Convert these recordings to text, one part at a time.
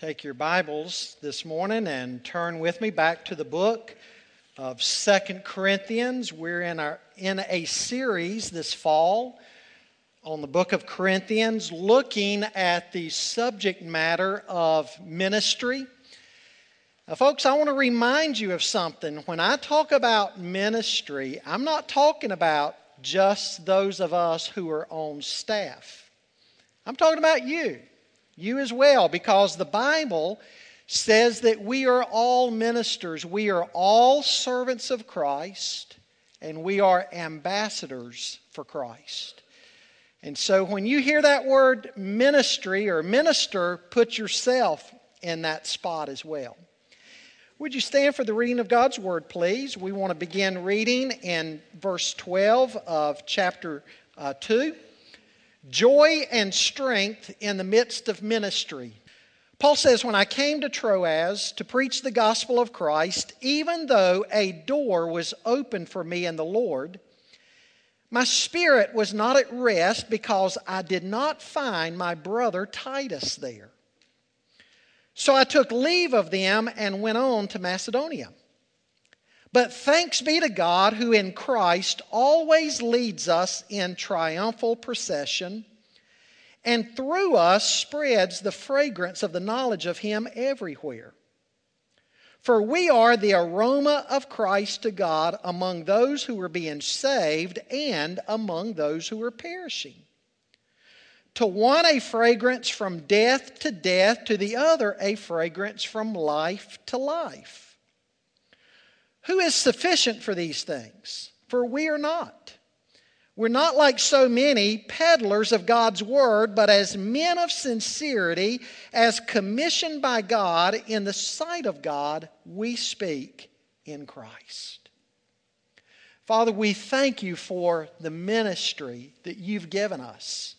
Take your Bibles this morning and turn with me back to the book of Second Corinthians. We're in, our, in a series this fall on the book of Corinthians looking at the subject matter of ministry. Now, folks, I want to remind you of something. When I talk about ministry, I'm not talking about just those of us who are on staff. I'm talking about you you as well, because the Bible says that we are all ministers, we are all servants of Christ, and we are ambassadors for Christ. And so when you hear that word ministry or minister, put yourself in that spot as well. Would you stand for the reading of God's word, please? We want to begin reading in verse 12 of chapter uh, 2 joy and strength in the midst of ministry. Paul says, When I came to Troas to preach the gospel of Christ, even though a door was open for me in the Lord, my spirit was not at rest because I did not find my brother Titus there. So I took leave of them and went on to Macedonia. But thanks be to God who in Christ always leads us in triumphal procession and through us spreads the fragrance of the knowledge of Him everywhere. For we are the aroma of Christ to God among those who are being saved and among those who are perishing. To one, a fragrance from death to death, to the other, a fragrance from life to life. Who is sufficient for these things? For we are not. We're not like so many peddlers of God's word, but as men of sincerity, as commissioned by God in the sight of God, we speak in Christ. Father, we thank you for the ministry that you've given us.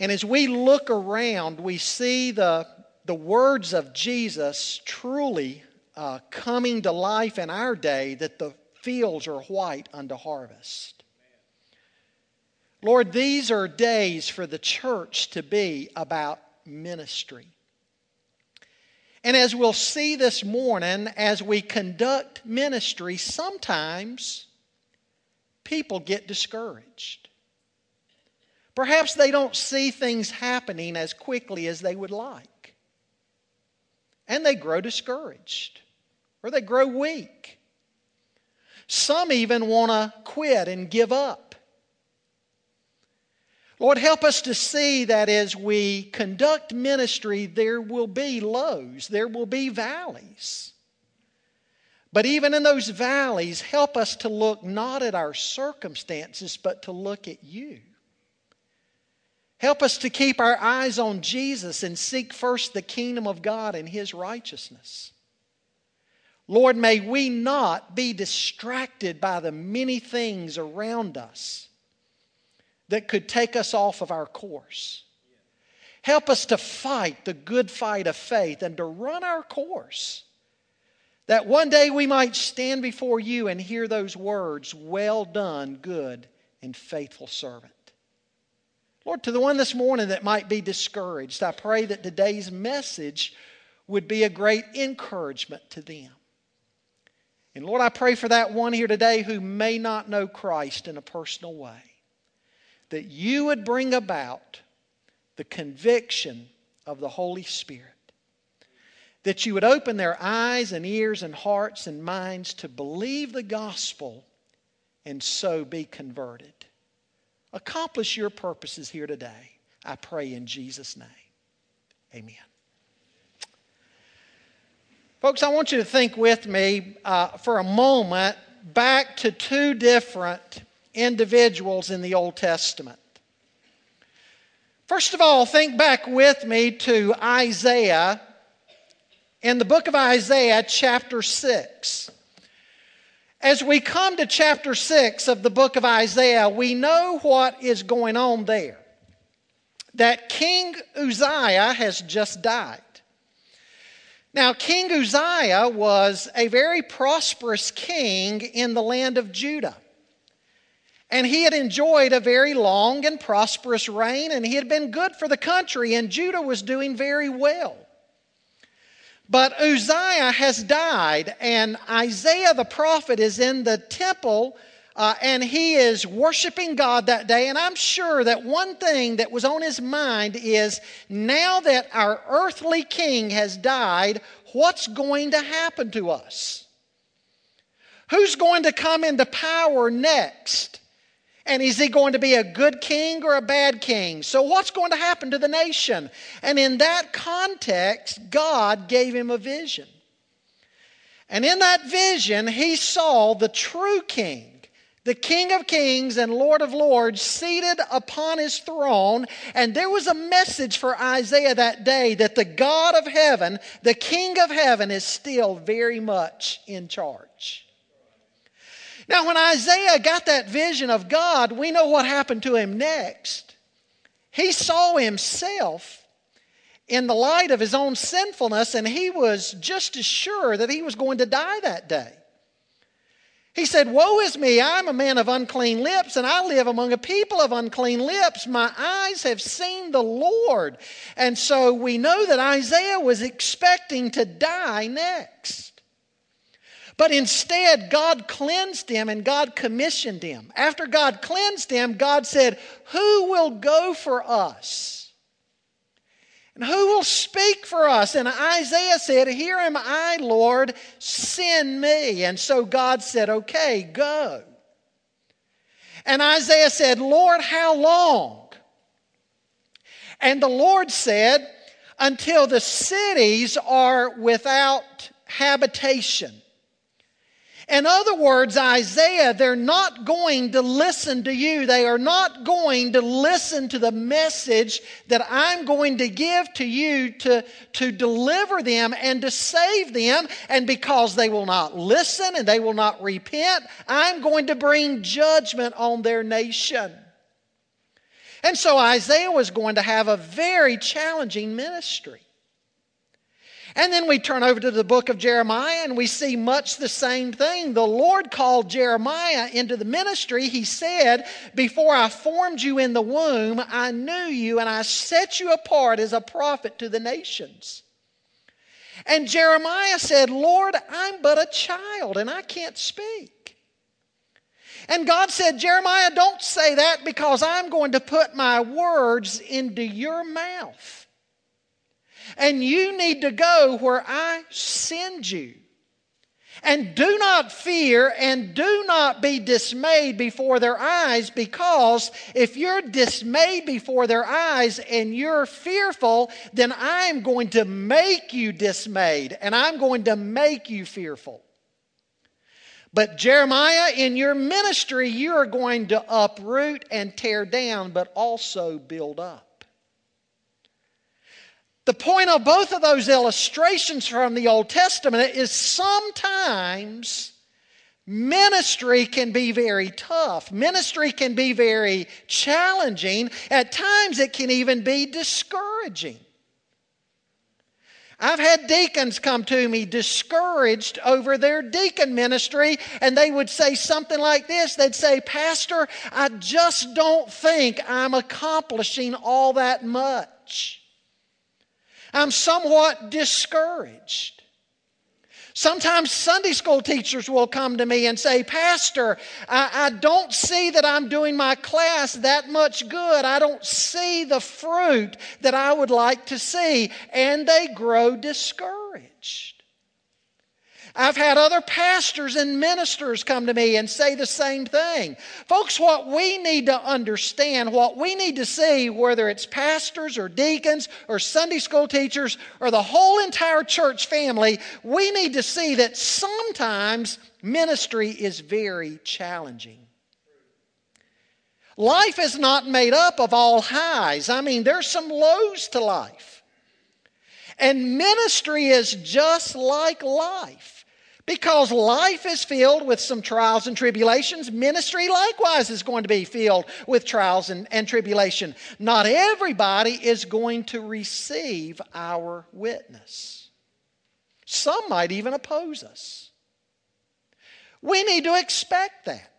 And as we look around, we see the, the words of Jesus truly uh, coming to life in our day that the fields are white unto harvest. Lord, these are days for the church to be about ministry. And as we'll see this morning, as we conduct ministry, sometimes people get discouraged. Perhaps they don't see things happening as quickly as they would like. And they grow discouraged or they grow weak. Some even want to quit and give up. Lord, help us to see that as we conduct ministry, there will be lows, there will be valleys. But even in those valleys, help us to look not at our circumstances, but to look at you. Help us to keep our eyes on Jesus and seek first the kingdom of God and His righteousness. Lord, may we not be distracted by the many things around us that could take us off of our course. Help us to fight the good fight of faith and to run our course. That one day we might stand before you and hear those words, Well done, good and faithful servant. Lord, to the one this morning that might be discouraged, I pray that today's message would be a great encouragement to them. And Lord, I pray for that one here today who may not know Christ in a personal way, that you would bring about the conviction of the Holy Spirit. That you would open their eyes and ears and hearts and minds to believe the gospel and so be converted. Accomplish your purposes here today. I pray in Jesus' name. Amen. Folks, I want you to think with me uh, for a moment back to two different individuals in the Old Testament. First of all, think back with me to Isaiah in the book of Isaiah, chapter 6. As we come to chapter 6 of the book of Isaiah, we know what is going on there. That King Uzziah has just died. Now, King Uzziah was a very prosperous king in the land of Judah. And he had enjoyed a very long and prosperous reign, and he had been good for the country, and Judah was doing very well. But Uzziah has died, and Isaiah the prophet is in the temple, uh, and he is worshiping God that day. And I'm sure that one thing that was on his mind is now that our earthly king has died, what's going to happen to us? Who's going to come into power next? And is he going to be a good king or a bad king? So, what's going to happen to the nation? And in that context, God gave him a vision. And in that vision, he saw the true king, the King of Kings and Lord of Lords, seated upon his throne. And there was a message for Isaiah that day that the God of heaven, the King of heaven, is still very much in charge. Now, when Isaiah got that vision of God, we know what happened to him next. He saw himself in the light of his own sinfulness, and he was just as sure that he was going to die that day. He said, Woe is me, I'm a man of unclean lips, and I live among a people of unclean lips. My eyes have seen the Lord. And so we know that Isaiah was expecting to die next. But instead, God cleansed him and God commissioned him. After God cleansed him, God said, Who will go for us? And who will speak for us? And Isaiah said, Here am I, Lord, send me. And so God said, Okay, go. And Isaiah said, Lord, how long? And the Lord said, Until the cities are without habitation in other words, Isaiah, they're not going to listen to you. They are not going to listen to the message that I'm going to give to you to, to deliver them and to save them. And because they will not listen and they will not repent, I'm going to bring judgment on their nation. And so Isaiah was going to have a very challenging ministry. And then we turn over to the book of Jeremiah and we see much the same thing. The Lord called Jeremiah into the ministry. He said, Before I formed you in the womb, I knew you and I set you apart as a prophet to the nations. And Jeremiah said, Lord, I'm but a child and I can't speak. And God said, Jeremiah, don't say that because I'm going to put my words into your mouth. And you need to go where I send you. And do not fear and do not be dismayed before their eyes, because if you're dismayed before their eyes and you're fearful, then I'm going to make you dismayed and I'm going to make you fearful. But Jeremiah, in your ministry, you are going to uproot and tear down, but also build up. The point of both of those illustrations from the Old Testament is sometimes ministry can be very tough. Ministry can be very challenging. At times, it can even be discouraging. I've had deacons come to me discouraged over their deacon ministry, and they would say something like this They'd say, Pastor, I just don't think I'm accomplishing all that much. I'm somewhat discouraged. Sometimes Sunday school teachers will come to me and say, Pastor, I, I, don't see that I'm doing my class that much good. I don't see the fruit that I would like to see. And they grow discouraged. I've had other pastors and ministers come to me and say the same thing. Folks, what we need to understand, what we need to see, whether it's pastors or deacons or Sunday school teachers or the whole entire church family, we need to see that sometimes ministry is very challenging. Life is not made up of all highs. I mean, there's some lows to life. And ministry is just like life. Because life is filled with some trials and tribulations. Ministry likewise is going to be filled with trials and, and tribulation. Not everybody is going to receive our witness. Some might even oppose us. We need to expect that.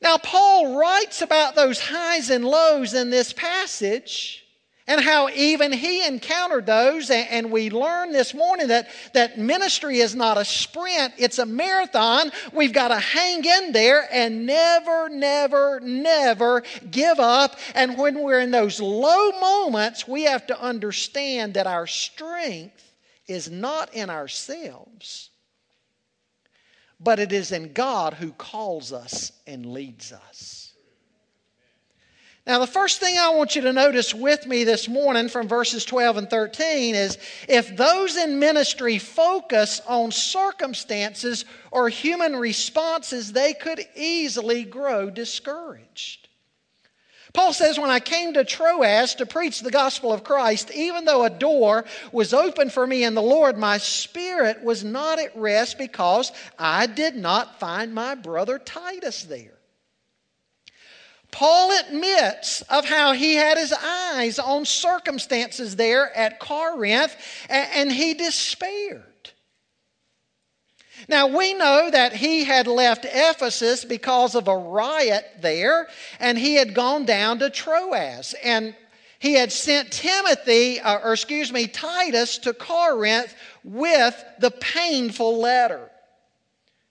Now, Paul writes about those highs and lows in this passage and how even he encountered those. And we learned this morning that, that ministry is not a sprint, it's a marathon. We've got to hang in there and never, never, never give up. And when we're in those low moments, we have to understand that our strength is not in ourselves, but it is in God who calls us and leads us. Now, the first thing I want you to notice with me this morning from verses 12 and 13 is if those in ministry focus on circumstances or human responses, they could easily grow discouraged. Paul says, When I came to Troas to preach the gospel of Christ, even though a door was open for me in the Lord, my spirit was not at rest because I did not find my brother Titus there. Paul admits of how he had his eyes on circumstances there at Corinth and he despaired. Now, we know that he had left Ephesus because of a riot there, and he had gone down to Troas. And he had sent Timothy, uh, or excuse me, Titus to Corinth with the painful letter.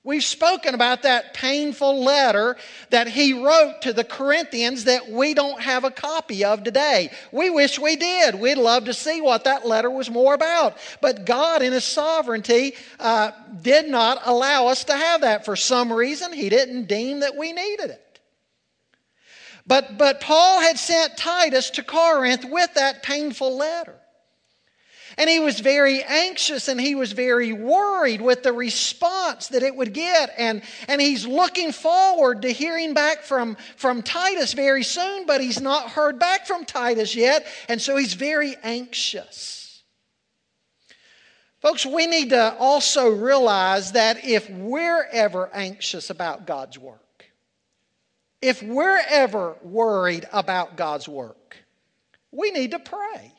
We've spoken about that painful letter that he wrote to the Corinthians that we don't have a copy of today. We wish we did. We'd love to see what that letter was more about. But God, in His sovereignty, uh, did not allow us to have that. For some reason, He didn't deem that we needed it. But, but Paul had sent Titus to Corinth with that painful letter. And he was very anxious and he was very worried with the response that it would get. And, and he's looking forward to hearing back from, from Titus very soon, but he's not heard back from Titus yet. And so he's very anxious. Folks, we need to also realize that if we're ever anxious about God's work, if we're ever worried about God's work, we need to pray.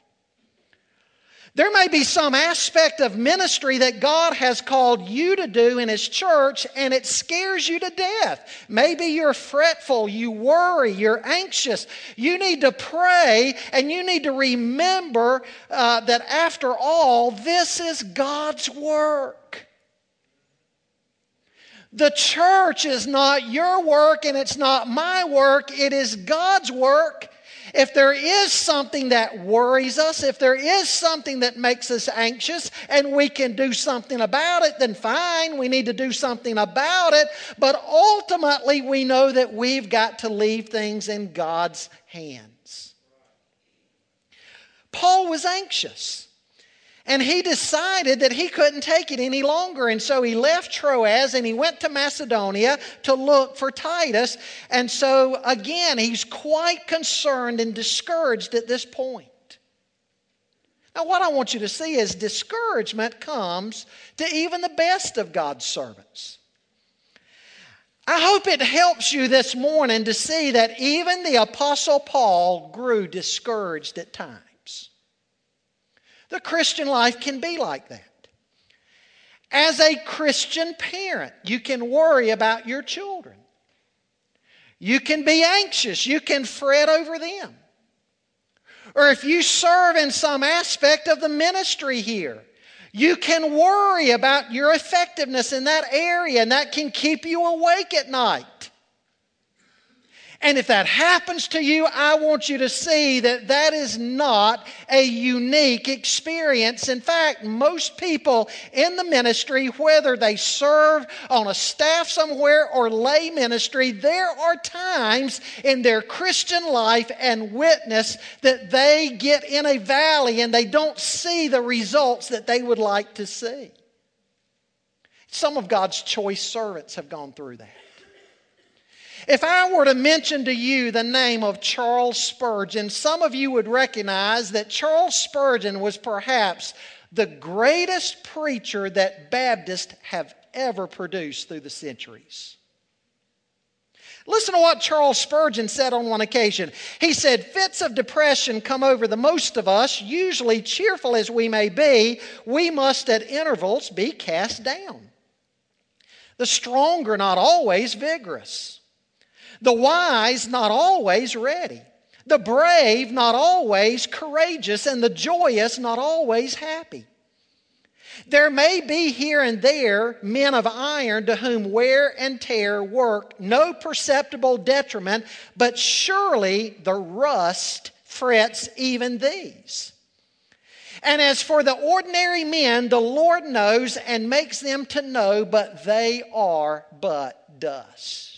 There may be some aspect of ministry that God has called you to do in His church and it scares you to death. Maybe you're fretful, you worry, you're anxious. You need to pray and you need to remember uh, that after all, this is God's work. The church is not your work and it's not my work, it is God's work. If there is something that worries us, if there is something that makes us anxious and we can do something about it, then fine, we need to do something about it. But ultimately, we know that we've got to leave things in God's hands. Paul was anxious. And he decided that he couldn't take it any longer. And so he left Troas and he went to Macedonia to look for Titus. And so again, he's quite concerned and discouraged at this point. Now, what I want you to see is discouragement comes to even the best of God's servants. I hope it helps you this morning to see that even the Apostle Paul grew discouraged at times. The Christian life can be like that. As a Christian parent, you can worry about your children. You can be anxious. You can fret over them. Or if you serve in some aspect of the ministry here, you can worry about your effectiveness in that area, and that can keep you awake at night. And if that happens to you, I want you to see that that is not a unique experience. In fact, most people in the ministry, whether they serve on a staff somewhere or lay ministry, there are times in their Christian life and witness that they get in a valley and they don't see the results that they would like to see. Some of God's choice servants have gone through that. If I were to mention to you the name of Charles Spurgeon, some of you would recognize that Charles Spurgeon was perhaps the greatest preacher that Baptists have ever produced through the centuries. Listen to what Charles Spurgeon said on one occasion. He said, Fits of depression come over the most of us. Usually, cheerful as we may be, we must at intervals be cast down. The strong are not always vigorous. The wise, not always ready. The brave, not always courageous. And the joyous, not always happy. There may be here and there men of iron to whom wear and tear work no perceptible detriment, but surely the rust frets even these. And as for the ordinary men, the Lord knows and makes them to know, but they are but dust.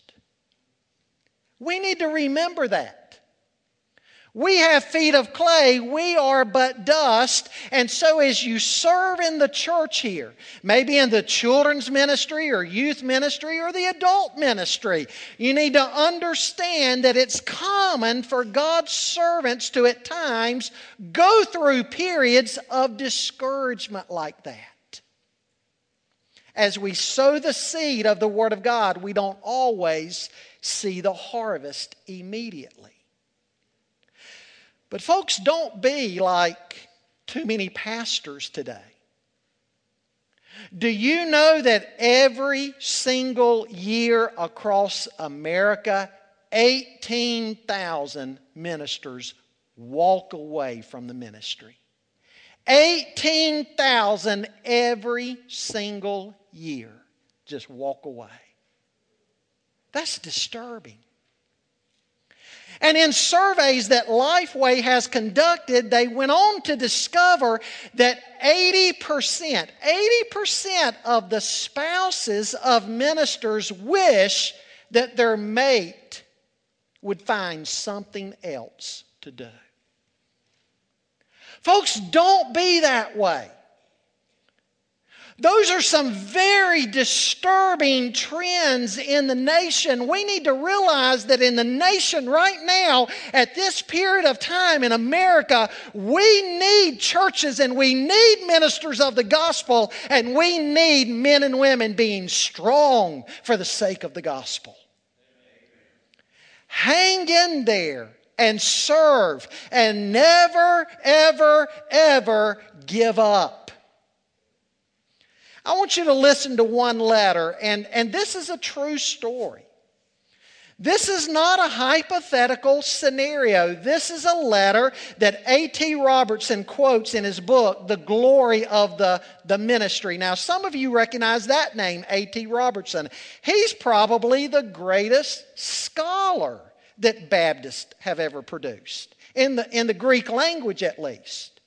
We need to remember that. We have feet of clay. We are but dust. And so, as you serve in the church here, maybe in the children's ministry or youth ministry or the adult ministry, you need to understand that it's common for God's servants to at times go through periods of discouragement like that. As we sow the seed of the Word of God, we don't always see the harvest immediately. But, folks, don't be like too many pastors today. Do you know that every single year across America, 18,000 ministers walk away from the ministry? 18,000 every single year just walk away. That's disturbing. And in surveys that Lifeway has conducted, they went on to discover that 80%, 80% of the spouses of ministers wish that their mate would find something else to do. Folks, don't be that way. Those are some very disturbing trends in the nation. We need to realize that in the nation right now, at this period of time in America, we need churches and we need ministers of the gospel and we need men and women being strong for the sake of the gospel. Hang in there and serve and never, ever, ever give up. I want you to listen to one letter, and, and this is a true story. This is not a hypothetical scenario. This is a letter that A.T. Robertson quotes in his book, The Glory of the, the Ministry. Now, some of you recognize that name, A.T. Robertson. He's probably the greatest scholar that Baptists have ever produced, in the, in the Greek language at least.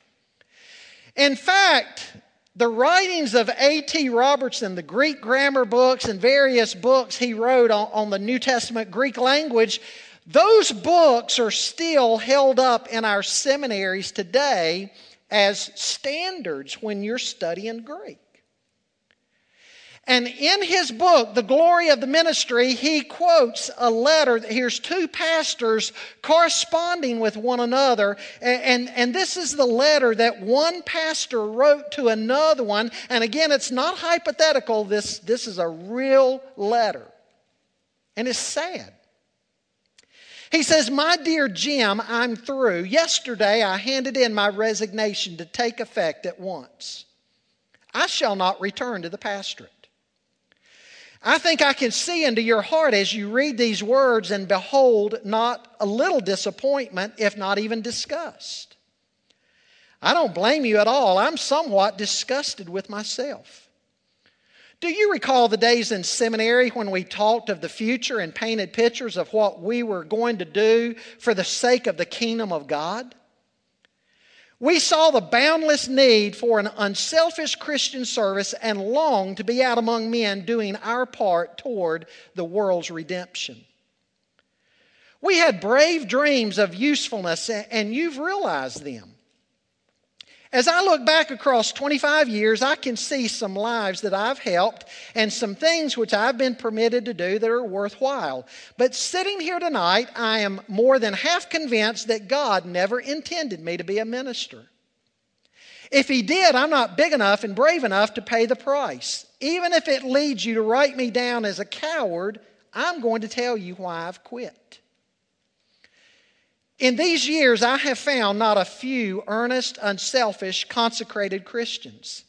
In fact, the writings of A.T. Robertson, the Greek grammar books, and various books he wrote on, on, the New Testament Greek language, those books are still held up in our seminaries today as standards when you're studying Greek. And in his book, The Glory of the Ministry, he quotes a letter. Here's two pastors corresponding with one another. And, and, and, this is the letter that one pastor wrote to another one. And again, it's not hypothetical, this, this is a real letter. And it's sad. He says, My dear Jim, I'm through. Yesterday I handed in my resignation to take effect at once. I shall not return to the pastorate. I think I can see into your heart as you read these words and behold not a little disappointment, if not even disgust. I don't blame you at all. I'm somewhat disgusted with myself. Do you recall the days in seminary when we talked of the future and painted pictures of what we were going to do for the sake of the kingdom of God? We saw the boundless need for an unselfish Christian service and longed to be out among men doing our part toward the world's redemption. We had brave dreams of usefulness, and you've realized them. As I look back across 25 years, I can see some lives that I've helped and some things which I've been permitted to do that are worthwhile. But sitting here tonight, I am more than half convinced that God never intended me to be a minister. If He did, I'm not big enough and brave enough to pay the price. Even if it leads you to write me down as a coward, I'm going to tell you why I've quit. In these years, I have found not a few earnest, unselfish, consecrated Christians.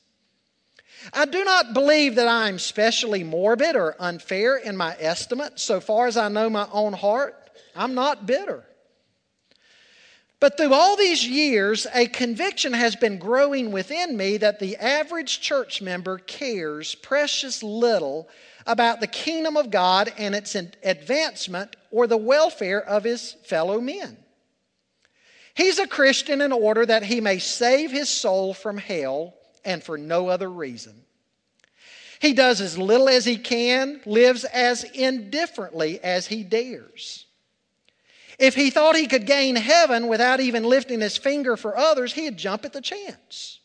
I do not believe that I am specially morbid or unfair in my estimate. So far as I know my own heart, I'm not bitter. But through all these years, a conviction has been growing within me that the average church member cares precious little about the kingdom of God and its advancement or the welfare of his fellow men. He's a Christian in order that he may save his soul from hell and for no other reason. He does as little as he can, lives as indifferently as he dares. If he thought he could gain heaven without even lifting his finger for others, he'd jump at the chance.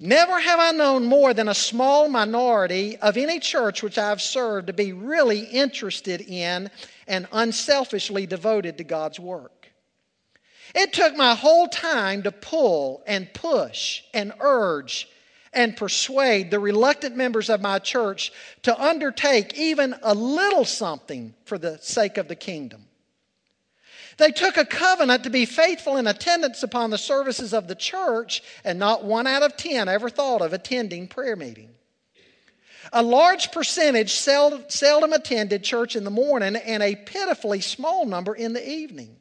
Never have I known more than a small minority of any church which I've served to be really interested in and unselfishly devoted to God's work. It took my whole time to pull and push and urge and persuade the reluctant members of my church to undertake even a little something for the sake of the kingdom. They took a covenant to be faithful in attendance upon the services of the church, and not one out of ten ever thought of attending prayer meeting. A large percentage seldom attended church in the morning, and a pitifully small number in the evening.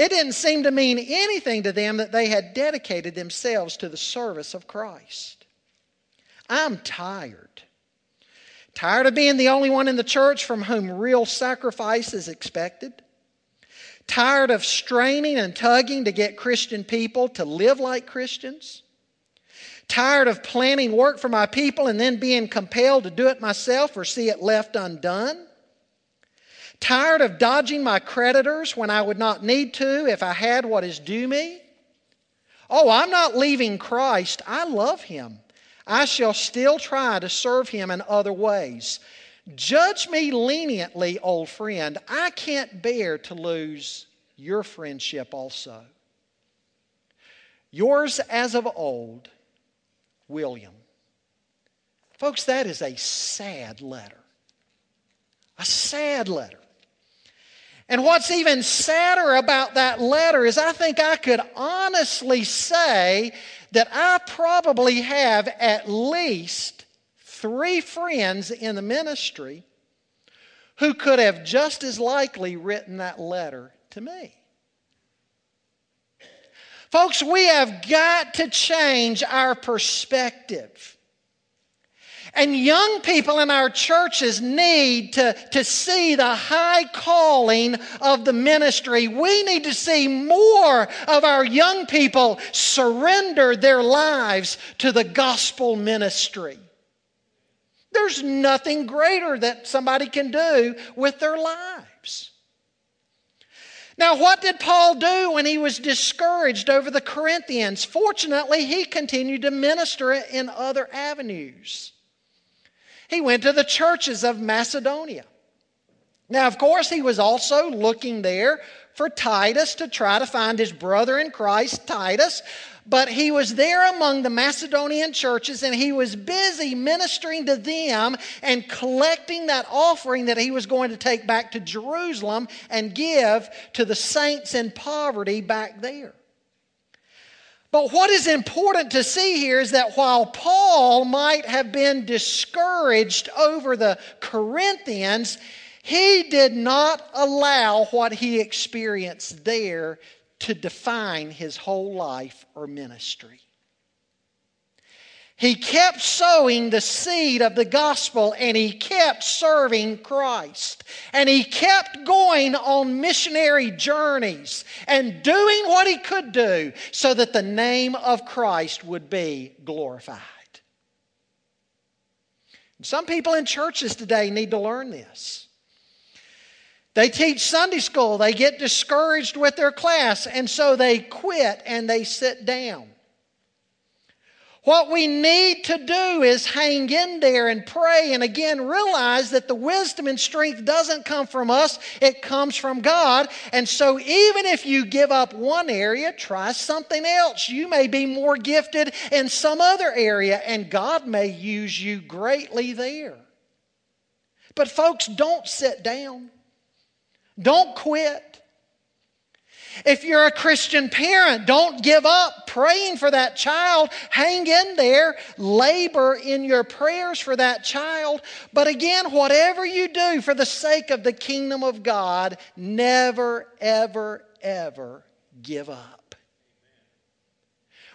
It didn't seem to mean anything to them that they had dedicated themselves to the service of Christ. I'm tired. Tired of being the only one in the church from whom real sacrifice is expected. Tired of straining and tugging to get Christian people to live like Christians? Tired of planning work for my people and then being compelled to do it myself or see it left undone? Tired of dodging my creditors when I would not need to if I had what is due me? Oh, I'm not leaving Christ. I love him. I shall still try to serve him in other ways. Judge me leniently, old friend. I can't bear to lose your friendship also. Yours as of old, William. Folks, that is a sad letter. A sad letter. And what's even sadder about that letter is I think I could honestly say that I probably have at least three friends in the ministry who could have just as likely written that letter to me. Folks, we have got to change our perspective. And young people in our churches need to, to see the high calling of the ministry. We need to see more of our young people surrender their lives to the gospel ministry. There's nothing greater that somebody can do with their lives. Now, what did Paul do when he was discouraged over the Corinthians? Fortunately, he continued to minister in other avenues. He went to the churches of Macedonia. Now, of course, he was also looking there for Titus to try to find his brother in Christ, Titus. But he was there among the Macedonian churches and he was busy ministering to them and collecting that offering that he was going to take back to Jerusalem and give to the saints in poverty back there. But what is important to see here is that while Paul might have been discouraged over the Corinthians, he did not allow what he experienced there to define his whole life or ministry. He kept sowing the seed of the gospel and he kept serving Christ. And he kept going on missionary journeys and doing what he could do so that the name of Christ would be glorified. Some people in churches today need to learn this. They teach Sunday school, they get discouraged with their class, and so they quit and they sit down. What we need to do is hang in there and pray and again realize that the wisdom and strength doesn't come from us, it comes from God. And so, even if you give up one area, try something else. You may be more gifted in some other area, and God may use you greatly there. But, folks, don't sit down, don't quit. If you're a Christian parent, don't give up praying for that child. Hang in there. Labor in your prayers for that child. But again, whatever you do for the sake of the kingdom of God, never, ever, ever give up.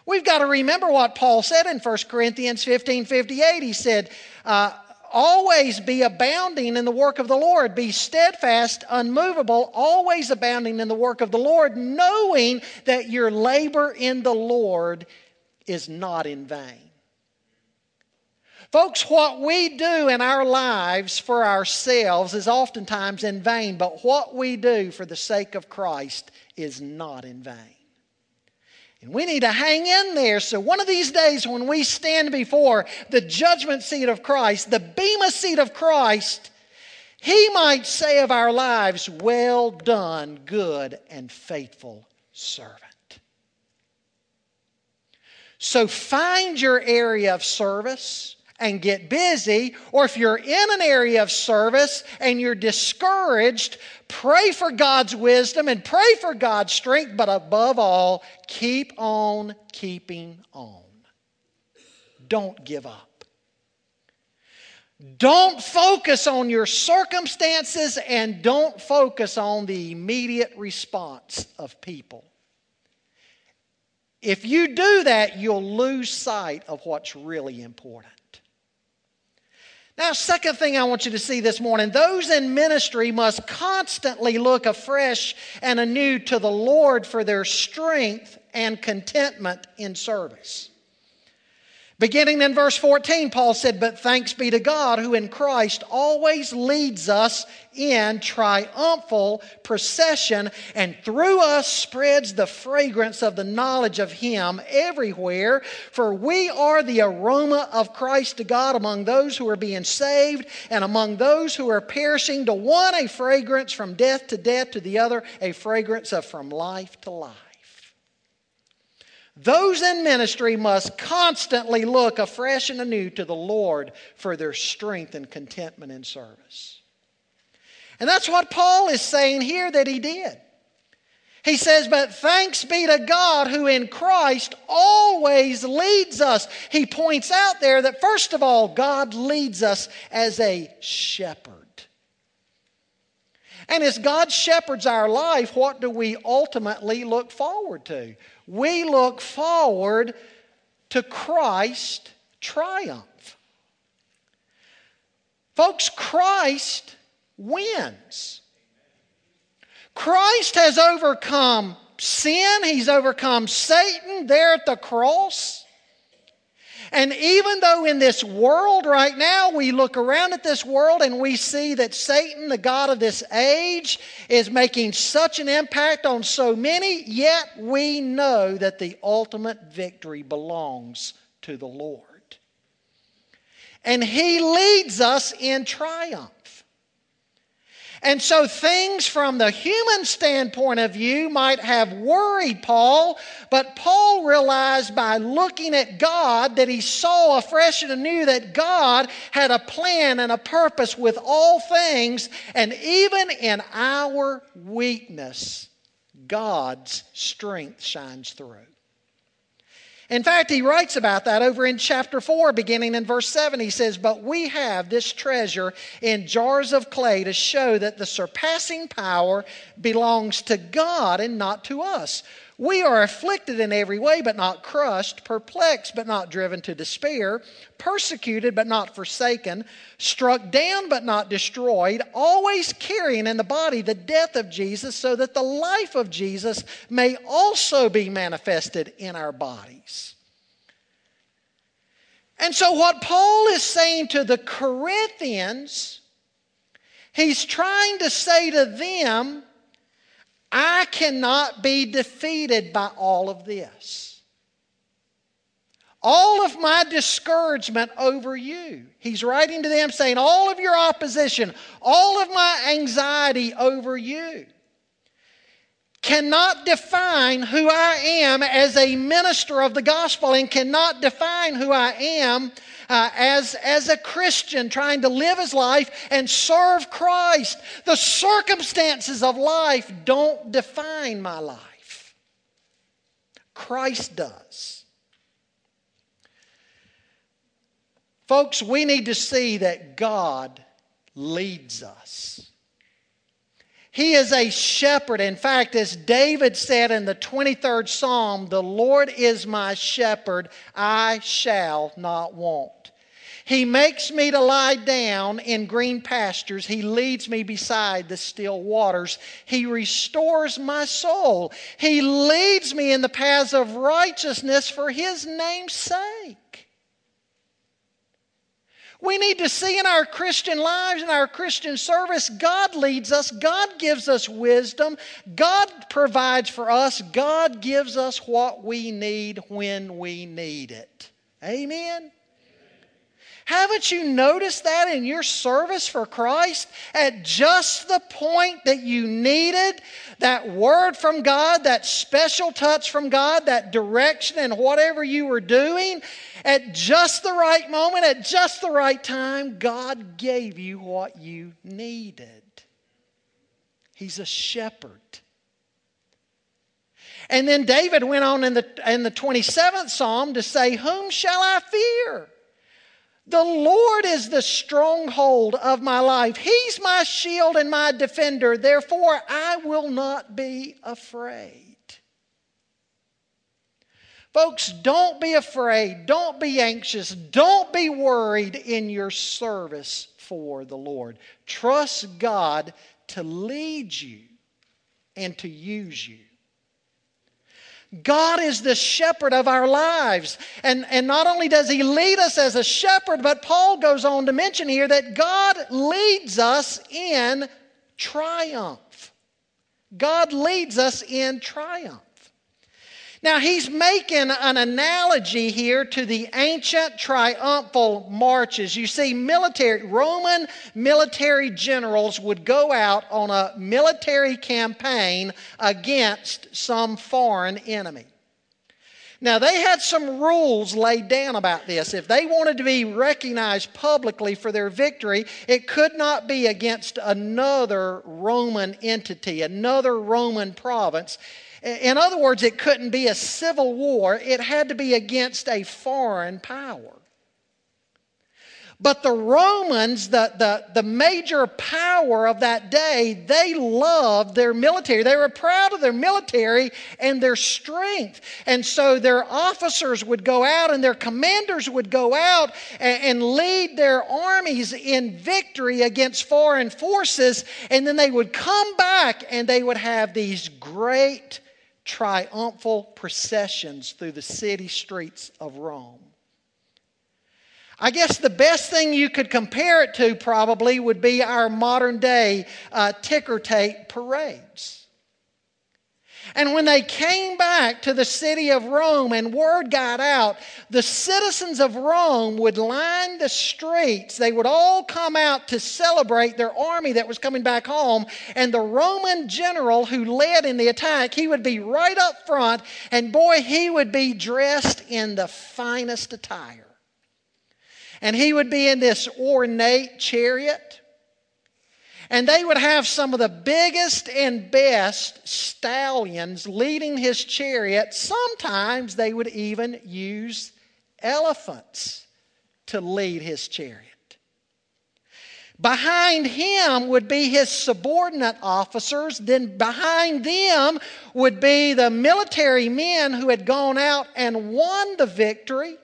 We've got to remember what Paul said in 1 Corinthians 15 58. He said, uh, Always be abounding in the work of the Lord. Be steadfast, unmovable, always abounding in the work of the Lord, knowing that your labor in the Lord is not in vain. Folks, what we do in our lives for ourselves is oftentimes in vain, but what we do for the sake of Christ is not in vain. And we need to hang in there so one of these days when we stand before the judgment seat of Christ, the Bema seat of Christ, he might say of our lives, Well done, good and faithful servant. So find your area of service and get busy, or if you're in an area of service and you're discouraged, pray for God's wisdom and pray for God's strength, but above all, keep on keeping on. Don't give up. Don't focus on your circumstances and don't focus on the immediate response of people. If you do that, you'll lose sight of what's really important. Now, second thing I want you to see this morning those in ministry must constantly look afresh and anew to the Lord for their strength and contentment in service. Beginning in verse 14, Paul said, But thanks be to God who in Christ always leads us in triumphal procession and through us spreads the fragrance of the knowledge of Him everywhere. For we are the aroma of Christ to God among those who are being saved and among those who are perishing. To one, a fragrance from death to death, to the other, a fragrance of from life to life. Those in ministry must constantly look afresh and anew to the Lord for their strength and contentment in service. And that's what Paul is saying here that he did. He says, But thanks be to God who in Christ always leads us. He points out there that, first of all, God leads us as a shepherd. And as God shepherds our life, what do we ultimately look forward to? We look forward to Christ's triumph. Folks, Christ wins. Christ has overcome sin, He's overcome Satan there at the cross. And even though in this world right now, we look around at this world and we see that Satan, the God of this age, is making such an impact on so many, yet we know that the ultimate victory belongs to the Lord. And He leads us in triumph. And so things from the human standpoint of view might have worried Paul, but Paul realized by looking at God that he saw afresh and anew that God had a plan and a purpose with all things, and even in our weakness, God's strength shines through. In fact, he writes about that over in chapter 4, beginning in verse 7. He says, But we have this treasure in jars of clay to show that the surpassing power belongs to God and not to us. We are afflicted in every way, but not crushed, perplexed, but not driven to despair, persecuted, but not forsaken, struck down, but not destroyed, always carrying in the body the death of Jesus, so that the life of Jesus may also be manifested in our bodies. And so, what Paul is saying to the Corinthians, he's trying to say to them, I cannot be defeated by all of this. All of my discouragement over you. He's writing to them saying, All of your opposition, all of my anxiety over you cannot define who I am as a minister of the gospel and cannot define who I am uh, as, as a Christian trying to live his life and serve Christ. The circumstances of life don't define my life, Christ does. Folks, we need to see that God leads us. He is a shepherd. In fact, as David said in the 23rd Psalm, the Lord is my shepherd, I shall not want. He makes me to lie down in green pastures. He leads me beside the still waters. He restores my soul. He leads me in the paths of righteousness for his name's sake. We need to see in our Christian lives, in our Christian service, God leads us, God gives us wisdom, God provides for us, God gives us what we need when we need it. Amen? Haven't you noticed that in your service for Christ? At just the point that you needed that word from God, that special touch from God, that direction in whatever you were doing, at just the right moment, at just the right time, God gave you what you needed. He's a shepherd. And then David went on in the, in the 27th Psalm to say, Whom shall I fear? The Lord is the stronghold of my life. He's my shield and my defender. Therefore, I will not be afraid. Folks, don't be afraid. Don't be anxious. Don't be worried in your service for the Lord. Trust God to lead you and to use you. God is the shepherd of our lives. And, and not only does he lead us as a shepherd, but Paul goes on to mention here that God leads us in triumph. God leads us in triumph. Now, he's making an analogy here to the ancient triumphal marches. You see, military, Roman military generals would go out on a military campaign against some foreign enemy. Now, they had some rules laid down about this. If they wanted to be recognized publicly for their victory, it could not be against another Roman entity, another Roman province. In other words, it couldn't be a civil war, it had to be against a foreign power. But the Romans, the, the, the major power of that day, they loved their military. They were proud of their military and their strength. And so their officers would go out and their commanders would go out and, and lead their armies in victory against foreign forces. And then they would come back and they would have these great triumphal processions through the city streets of Rome. I guess the best thing you could compare it to probably would be our modern day uh, ticker tape parades. And when they came back to the city of Rome and word got out, the citizens of Rome would line the streets. They would all come out to celebrate their army that was coming back home. And the Roman general who led in the attack, he would be right up front. And boy, he would be dressed in the finest attire. And he would be in this ornate chariot. And they would have some of the biggest and best stallions leading his chariot. Sometimes they would even use elephants to lead his chariot. Behind him would be his subordinate officers. Then behind them would be the military men who had gone out and won the victory.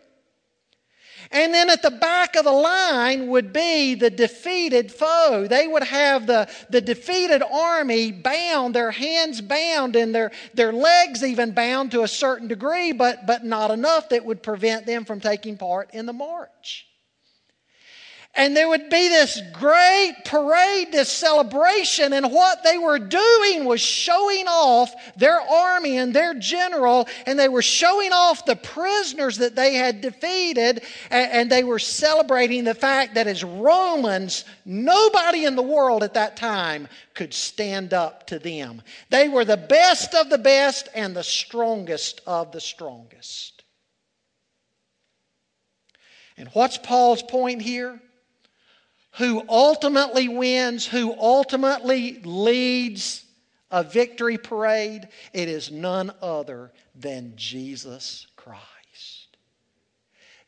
And then at the back of the line would be the defeated foe. They would have the, the defeated army bound, their hands bound, and their, their legs even bound to a certain degree, but, but not enough that would prevent them from taking part in the march. And there would be this great parade, this celebration, and what they were doing was showing off their army and their general, and they were showing off the prisoners that they had defeated, and they were celebrating the fact that as Romans, nobody in the world at that time could stand up to them. They were the best of the best and the strongest of the strongest. And what's Paul's point here? Who ultimately wins, who ultimately leads a victory parade, it is none other than Jesus Christ.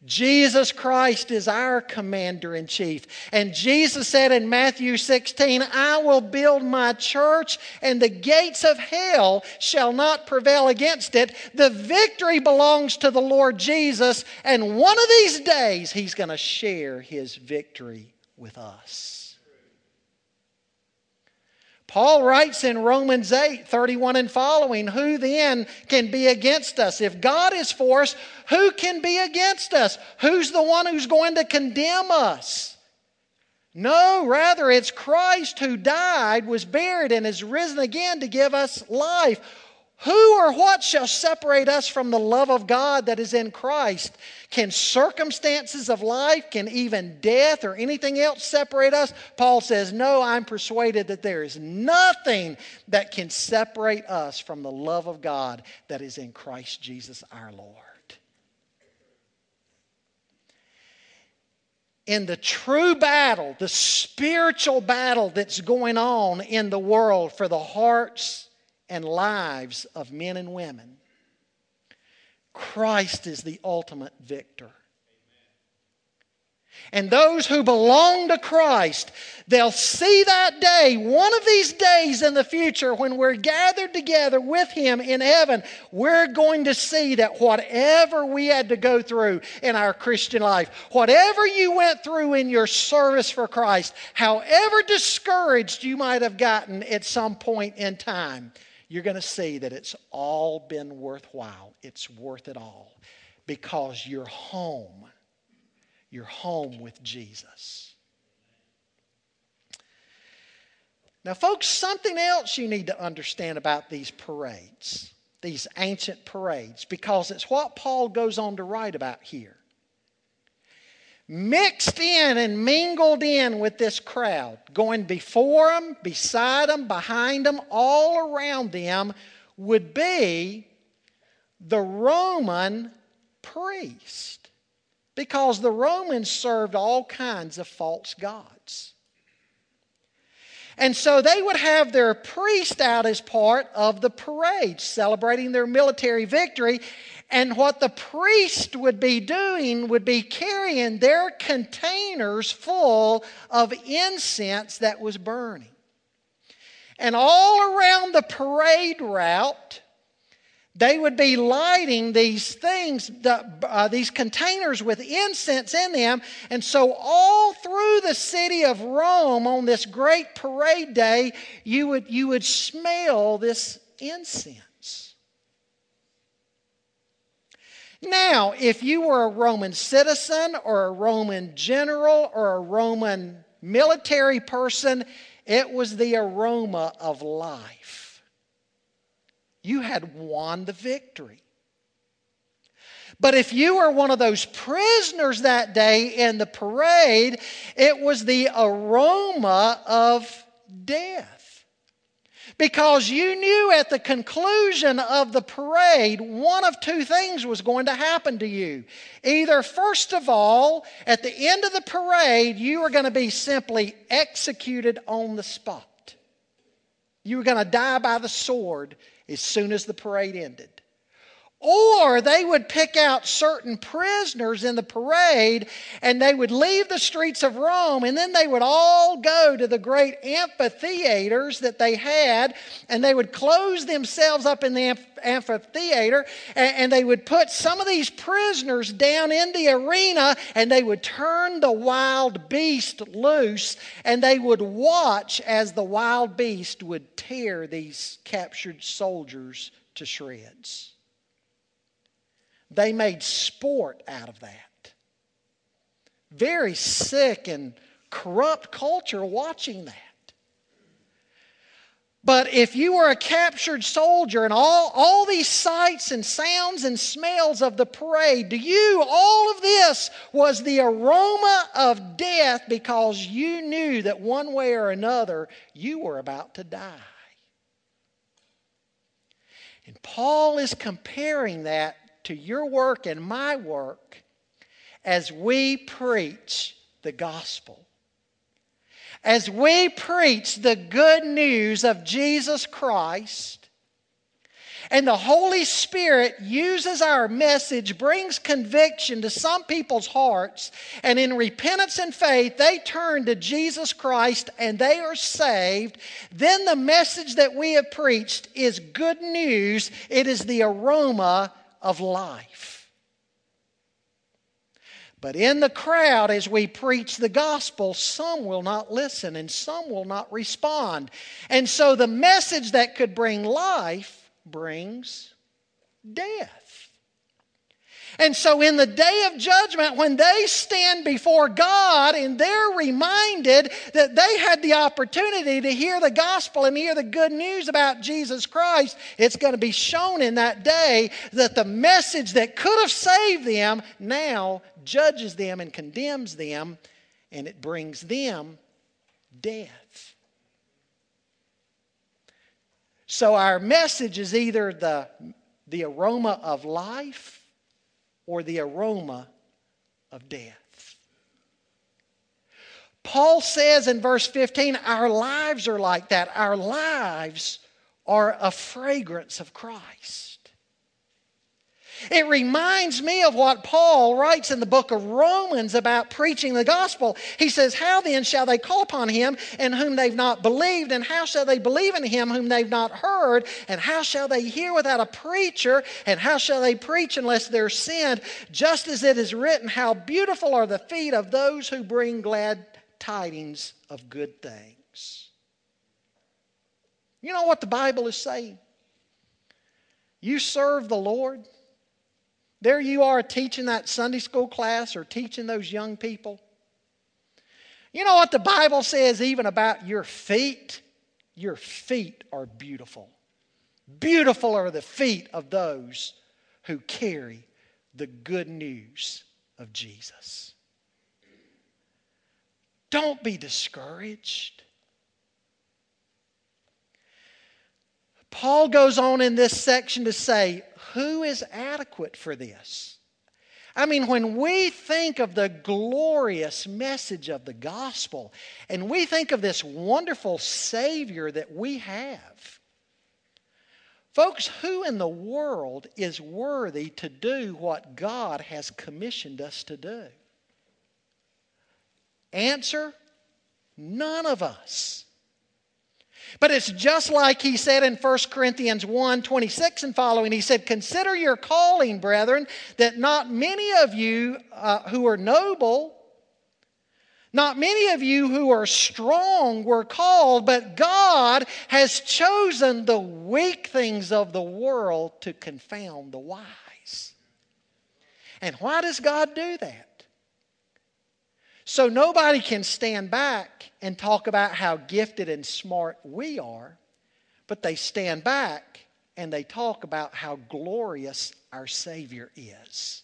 Jesus Christ is our commander in chief. And Jesus said in Matthew 16, I will build my church, and the gates of hell shall not prevail against it. The victory belongs to the Lord Jesus, and one of these days he's going to share his victory with us. Paul writes in Romans 8 31 and following, Who then can be against us? If God is for us, who can be against us? Who's the one who's going to condemn us? No, rather, it's Christ who died, was buried, and is risen again to give us life. Who or what shall separate us from the love of God that is in Christ? Can circumstances of life, can even death or anything else separate us? Paul says, No, I'm persuaded that there is nothing that can separate us from the love of God that is in Christ Jesus our Lord. in the true battle, the spiritual battle that's going on in the world for the hearts and lives of men and women. Christ is the ultimate victor. And those who belong to Christ, they'll see that day, one of these days in the future, when we're gathered together with Him in heaven, we're going to see that whatever we had to go through in our Christian life, whatever you went through in your service for Christ, however discouraged you might have gotten at some point in time, you're going to see that it's all been worthwhile. It's worth it all because you're home. You're home with Jesus. Now, folks, something else you need to understand about these parades, these ancient parades, because it's what Paul goes on to write about here mixed in and mingled in with this crowd, going before them, beside them, behind them, all around them, would be the Roman priest. Because the Romans served all kinds of false gods. And so they would have their priest out as part of the parade, celebrating their military victory. And what the priest would be doing would be carrying their containers full of incense that was burning. And all around the parade route, they would be lighting these things, uh, these containers with incense in them. And so, all through the city of Rome on this great parade day, you would, you would smell this incense. Now, if you were a Roman citizen or a Roman general or a Roman military person, it was the aroma of life. You had won the victory. But if you were one of those prisoners that day in the parade, it was the aroma of death. Because you knew at the conclusion of the parade, one of two things was going to happen to you. Either, first of all, at the end of the parade, you were going to be simply executed on the spot. You were going to die by the sword as soon as the parade ended. Or they would pick out certain prisoners in the parade and they would leave the streets of Rome and then they would all go to the great amphitheaters that they had and they would close themselves up in the amphitheater and they would put some of these prisoners down in the arena and they would turn the wild beast loose and they would watch as the wild beast would tear these captured soldiers to shreds. They made sport out of that. very sick and corrupt culture watching that. But if you were a captured soldier and all, all these sights and sounds and smells of the parade, to you, all of this was the aroma of death because you knew that one way or another you were about to die. And Paul is comparing that to your work and my work as we preach the gospel as we preach the good news of Jesus Christ, and the Holy Spirit uses our message, brings conviction to some people's hearts, and in repentance and faith, they turn to Jesus Christ and they are saved. Then the message that we have preached is good news. It is the aroma of life. But in the crowd, as we preach the gospel, some will not listen and some will not respond. And so the message that could bring life brings death. And so, in the day of judgment, when they stand before God and they're reminded that they had the opportunity to hear the gospel and hear the good news about Jesus Christ, it's going to be shown in that day that the message that could have saved them now judges them and condemns them, and it brings them death. So, our message is either the, the aroma of life or the aroma of death. Paul says in verse 15, our lives are like that. Our lives are a fragrance of Christ. It reminds me of what Paul writes in the book of Romans about preaching the gospel. He says, How then shall they call upon him in whom they've not believed? And how shall they believe in him whom they've not heard? And how shall they hear without a preacher? And how shall they preach unless they're sent? Just as it is written, How beautiful are the feet of those who bring glad tidings of good things. You know what the Bible is saying? You serve the Lord. There you are teaching that Sunday school class or teaching those young people. You know what the Bible says even about your feet? Your feet are beautiful. Beautiful are the feet of those who carry the good news of Jesus. Don't be discouraged. Paul goes on in this section to say, who is adequate for this? I mean, when we think of the glorious message of the gospel and we think of this wonderful Savior that we have, folks, who in the world is worthy to do what God has commissioned us to do? Answer none of us. But it's just like he said in 1 Corinthians 1 26 and following. He said, Consider your calling, brethren, that not many of you uh, who are noble, not many of you who are strong were called, but God has chosen the weak things of the world to confound the wise. And why does God do that? So nobody can stand back and talk about how gifted and smart we are, but they stand back and they talk about how glorious our Savior is.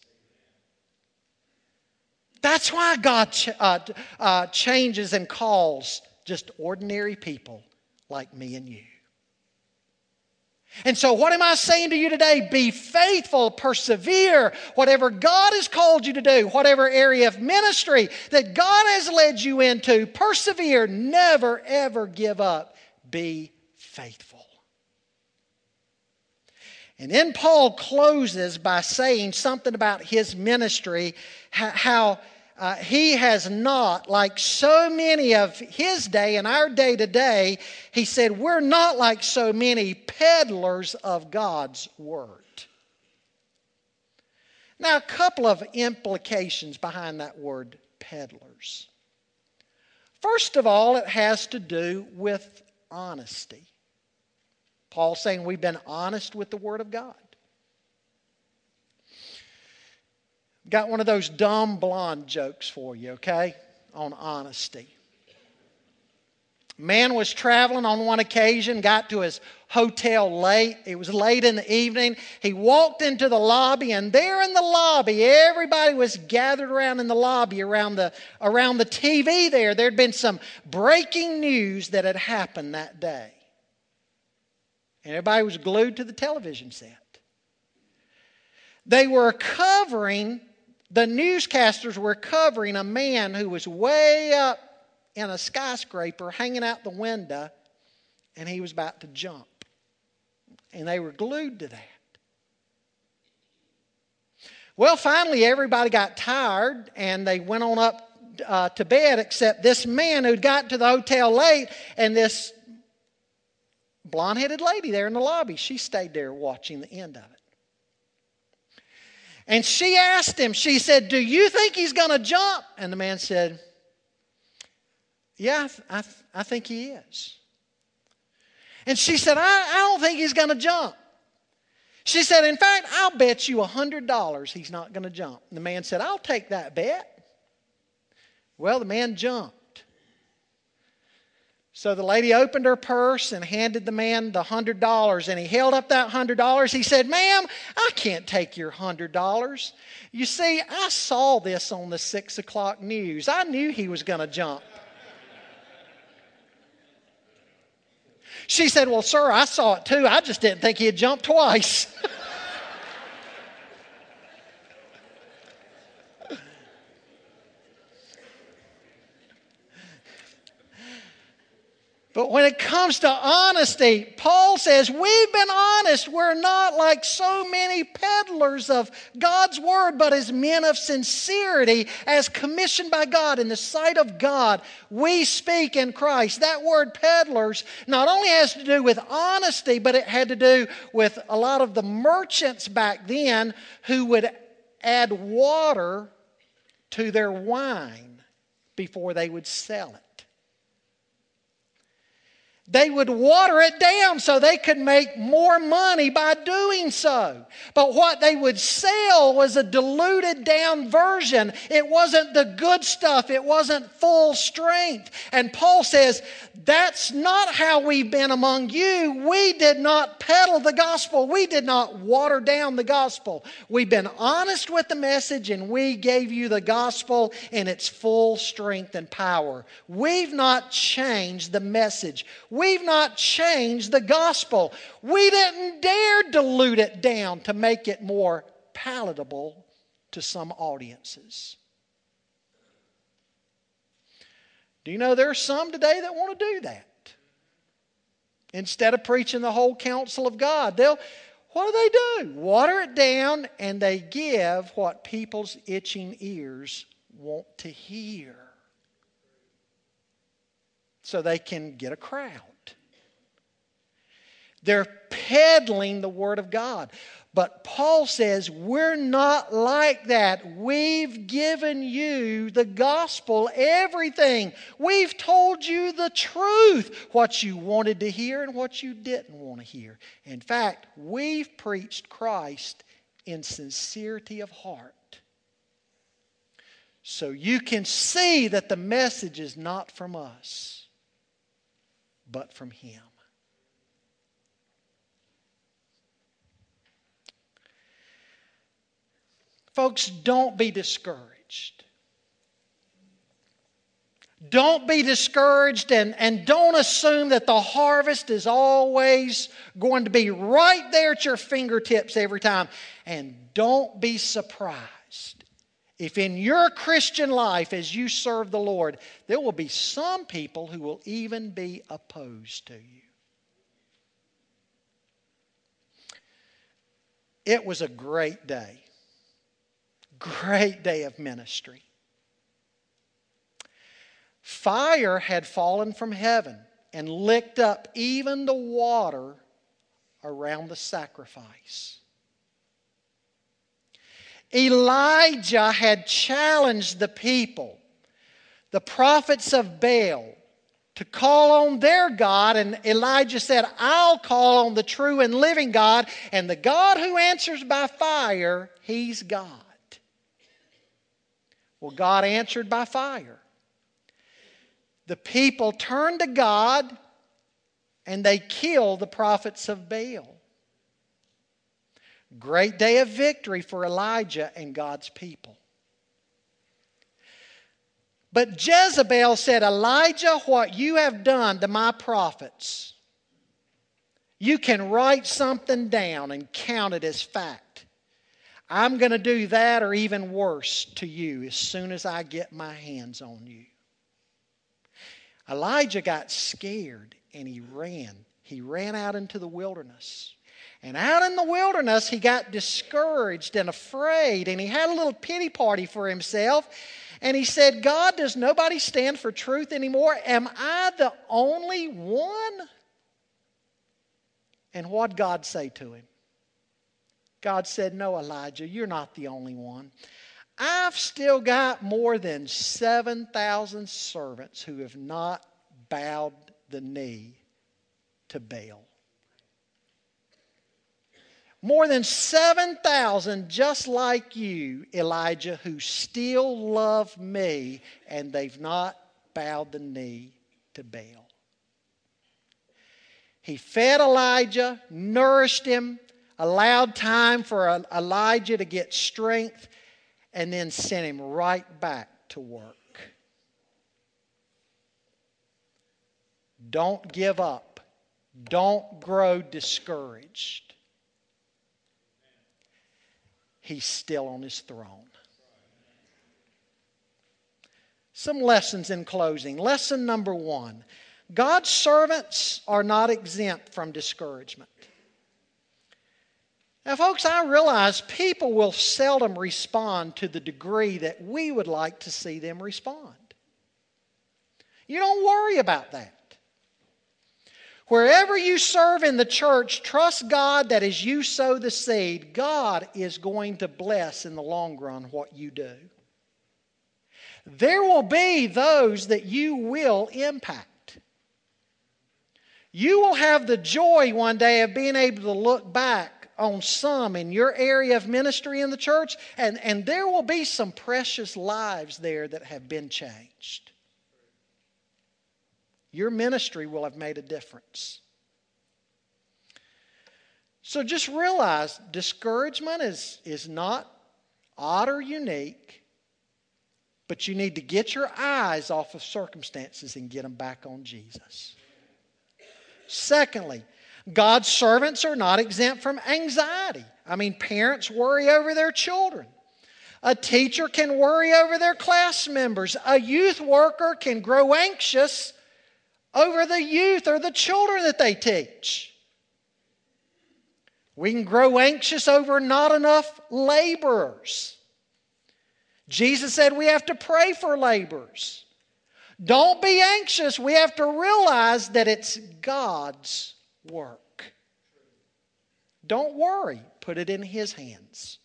That's why God ch- uh, uh, changes and calls just ordinary people like me and you. And so, what am I saying to you today? Be faithful, persevere. Whatever God has called you to do, whatever area of ministry that God has led you into, persevere. Never, ever give up. Be faithful. And then Paul closes by saying something about his ministry, how uh, he has not, like so many of his day and our day today, he said, we're not like so many peddlers of God's word. Now, a couple of implications behind that word peddlers. First of all, it has to do with honesty. Paul's saying we've been honest with the Word of God. Got one of those dumb blonde jokes for you, okay? On honesty. Man was traveling on one occasion, got to his hotel late. It was late in the evening. He walked into the lobby, and there in the lobby, everybody was gathered around in the lobby around the, around the TV there. There'd been some breaking news that had happened that day. And everybody was glued to the television set. They were covering, the newscasters were covering a man who was way up in a skyscraper hanging out the window and he was about to jump. And they were glued to that. Well, finally, everybody got tired and they went on up uh, to bed, except this man who'd got to the hotel late and this blonde headed lady there in the lobby. She stayed there watching the end of it. And she asked him, she said, Do you think he's going to jump? And the man said, Yeah, I, th- I, th- I think he is. And she said, I, I don't think he's going to jump. She said, In fact, I'll bet you $100 he's not going to jump. And the man said, I'll take that bet. Well, the man jumped. So the lady opened her purse and handed the man the $100, and he held up that $100. He said, Ma'am, I can't take your $100. You see, I saw this on the 6 o'clock news. I knew he was going to jump. She said, Well, sir, I saw it too. I just didn't think he'd jump twice. But when it comes to honesty, Paul says, We've been honest. We're not like so many peddlers of God's word, but as men of sincerity, as commissioned by God in the sight of God, we speak in Christ. That word peddlers not only has to do with honesty, but it had to do with a lot of the merchants back then who would add water to their wine before they would sell it. They would water it down so they could make more money by doing so. But what they would sell was a diluted down version. It wasn't the good stuff, it wasn't full strength. And Paul says, That's not how we've been among you. We did not peddle the gospel, we did not water down the gospel. We've been honest with the message and we gave you the gospel in its full strength and power. We've not changed the message. We've not changed the gospel. We didn't dare dilute it down to make it more palatable to some audiences. Do you know there are some today that want to do that? Instead of preaching the whole counsel of God, they'll what do they do? Water it down and they give what people's itching ears want to hear so they can get a crowd. They're peddling the Word of God. But Paul says, We're not like that. We've given you the gospel, everything. We've told you the truth, what you wanted to hear and what you didn't want to hear. In fact, we've preached Christ in sincerity of heart. So you can see that the message is not from us, but from Him. Folks, don't be discouraged. Don't be discouraged and, and don't assume that the harvest is always going to be right there at your fingertips every time. And don't be surprised if in your Christian life, as you serve the Lord, there will be some people who will even be opposed to you. It was a great day great day of ministry. Fire had fallen from heaven and licked up even the water around the sacrifice. Elijah had challenged the people, the prophets of Baal, to call on their God. And Elijah said, I'll call on the true and living God. And the God who answers by fire, he's God. Well, God answered by fire. The people turned to God and they killed the prophets of Baal. Great day of victory for Elijah and God's people. But Jezebel said, Elijah, what you have done to my prophets, you can write something down and count it as fact. I'm going to do that or even worse to you as soon as I get my hands on you. Elijah got scared and he ran. He ran out into the wilderness. And out in the wilderness, he got discouraged and afraid, and he had a little pity party for himself. And he said, God, does nobody stand for truth anymore? Am I the only one? And what God say to him? God said, No, Elijah, you're not the only one. I've still got more than 7,000 servants who have not bowed the knee to Baal. More than 7,000 just like you, Elijah, who still love me and they've not bowed the knee to Baal. He fed Elijah, nourished him, allowed time for Elijah to get strength, and then sent him right back to work. Don't give up. Don't grow discouraged. He's still on his throne. Some lessons in closing. Lesson number one God's servants are not exempt from discouragement. Now, folks, I realize people will seldom respond to the degree that we would like to see them respond. You don't worry about that. Wherever you serve in the church, trust God that as you sow the seed, God is going to bless in the long run what you do. There will be those that you will impact. You will have the joy one day of being able to look back on some in your area of ministry in the church, and, and there will be some precious lives there that have been changed. Your ministry will have made a difference. So just realize discouragement is, is not odd or unique, but you need to get your eyes off of circumstances and get them back on Jesus. Secondly, God's servants are not exempt from anxiety. I mean, parents worry over their children. A teacher can worry over their class members. A youth worker can grow anxious over the youth or the children that they teach. We can grow anxious over not enough laborers. Jesus said we have to pray for laborers. Don't be anxious. We have to realize that it's God's work. Don't worry, put it in His hands.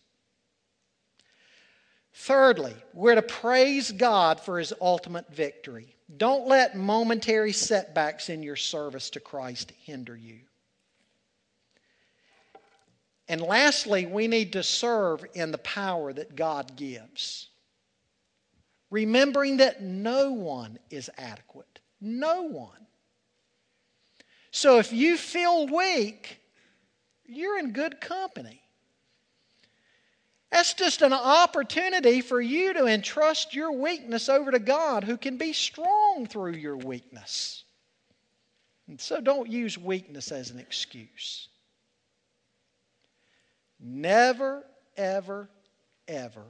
Thirdly, we're to praise God for His ultimate victory. Don't let momentary setbacks in your service to Christ hinder you. And lastly, we need to serve in the power that God gives. Remembering that no one is adequate. No one. So if you feel weak, you're in good company. That's just an opportunity for you to entrust your weakness over to God who can be strong through your weakness. And so don't use weakness as an excuse. Never, ever, ever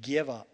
give up.